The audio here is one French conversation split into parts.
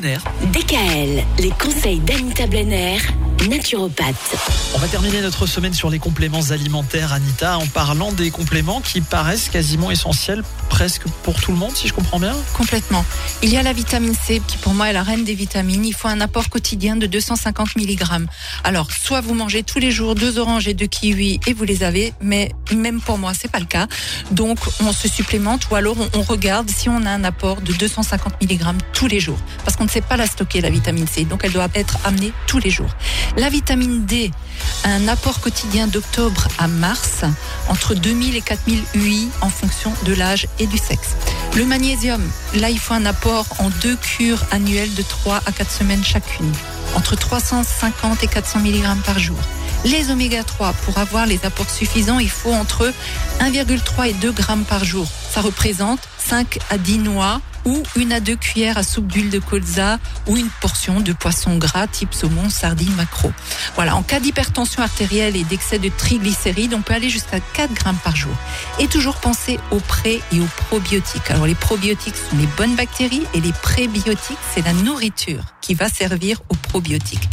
DKL, les conseils d'Anita Blenner, naturopathe. On va terminer notre semaine sur les compléments alimentaires, Anita, en parlant des compléments qui paraissent quasiment essentiels presque pour tout le monde, si je comprends bien. Complètement. Il y a la vitamine C, qui pour moi est la reine des vitamines. Il faut un apport quotidien de 250 mg. Alors, soit vous mangez tous les jours deux oranges et deux kiwis et vous les avez, mais même pour moi, c'est pas le cas. Donc, on se supplémente ou alors on, on regarde si on a un apport de 250 mg tous les jours. Parce qu'on ne sait pas la stocker, la vitamine C. Donc, elle doit être amenée tous les jours. La vitamine D, un apport quotidien d'octobre à mars, entre 2000 et 4000 UI en fonction de l'âge et du sexe. Le magnésium, là, il faut un apport en deux cures annuelles de 3 à 4 semaines chacune, entre 350 et 400 mg par jour. Les oméga 3, pour avoir les apports suffisants, il faut entre 1,3 et 2 grammes par jour. Ça représente 5 à 10 noix ou une à deux cuillères à soupe d'huile de colza ou une portion de poisson gras type saumon, sardine, maquereau. Voilà, en cas d'hypertension artérielle et d'excès de triglycérides, on peut aller jusqu'à 4 grammes par jour. Et toujours penser aux pré et aux probiotiques. Alors les probiotiques sont les bonnes bactéries et les prébiotiques, c'est la nourriture qui va servir aux probiotiques.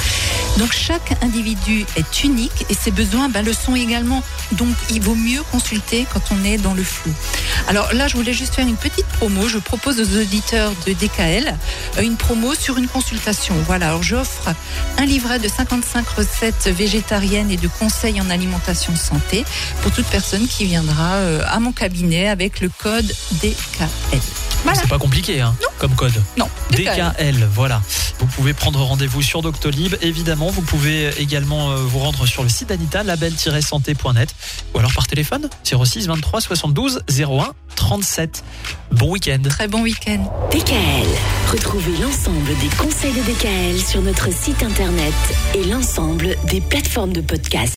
Donc chaque individu est unique et ses besoins ben, le sont également. Donc il vaut mieux consulter quand on est dans le flou. Alors là, je voulais juste faire une petite promo. Je propose aux auditeurs de DKL euh, une promo sur une consultation. Voilà, alors j'offre un livret de 55 recettes végétariennes et de conseils en alimentation santé pour toute personne qui viendra euh, à mon cabinet avec le code DKL. Voilà. C'est pas compliqué, hein, comme code. Non, DKL. DKL, voilà. Vous pouvez prendre rendez-vous sur Doctolib. Évidemment, vous pouvez également euh, vous rendre sur le site d'Anita, label-santé.net, ou alors par téléphone, 06 23 72 01 37. Bon week-end. Très bon week-end. DKL, retrouvez l'ensemble des conseils de DKL sur notre site internet et l'ensemble des plateformes de podcast.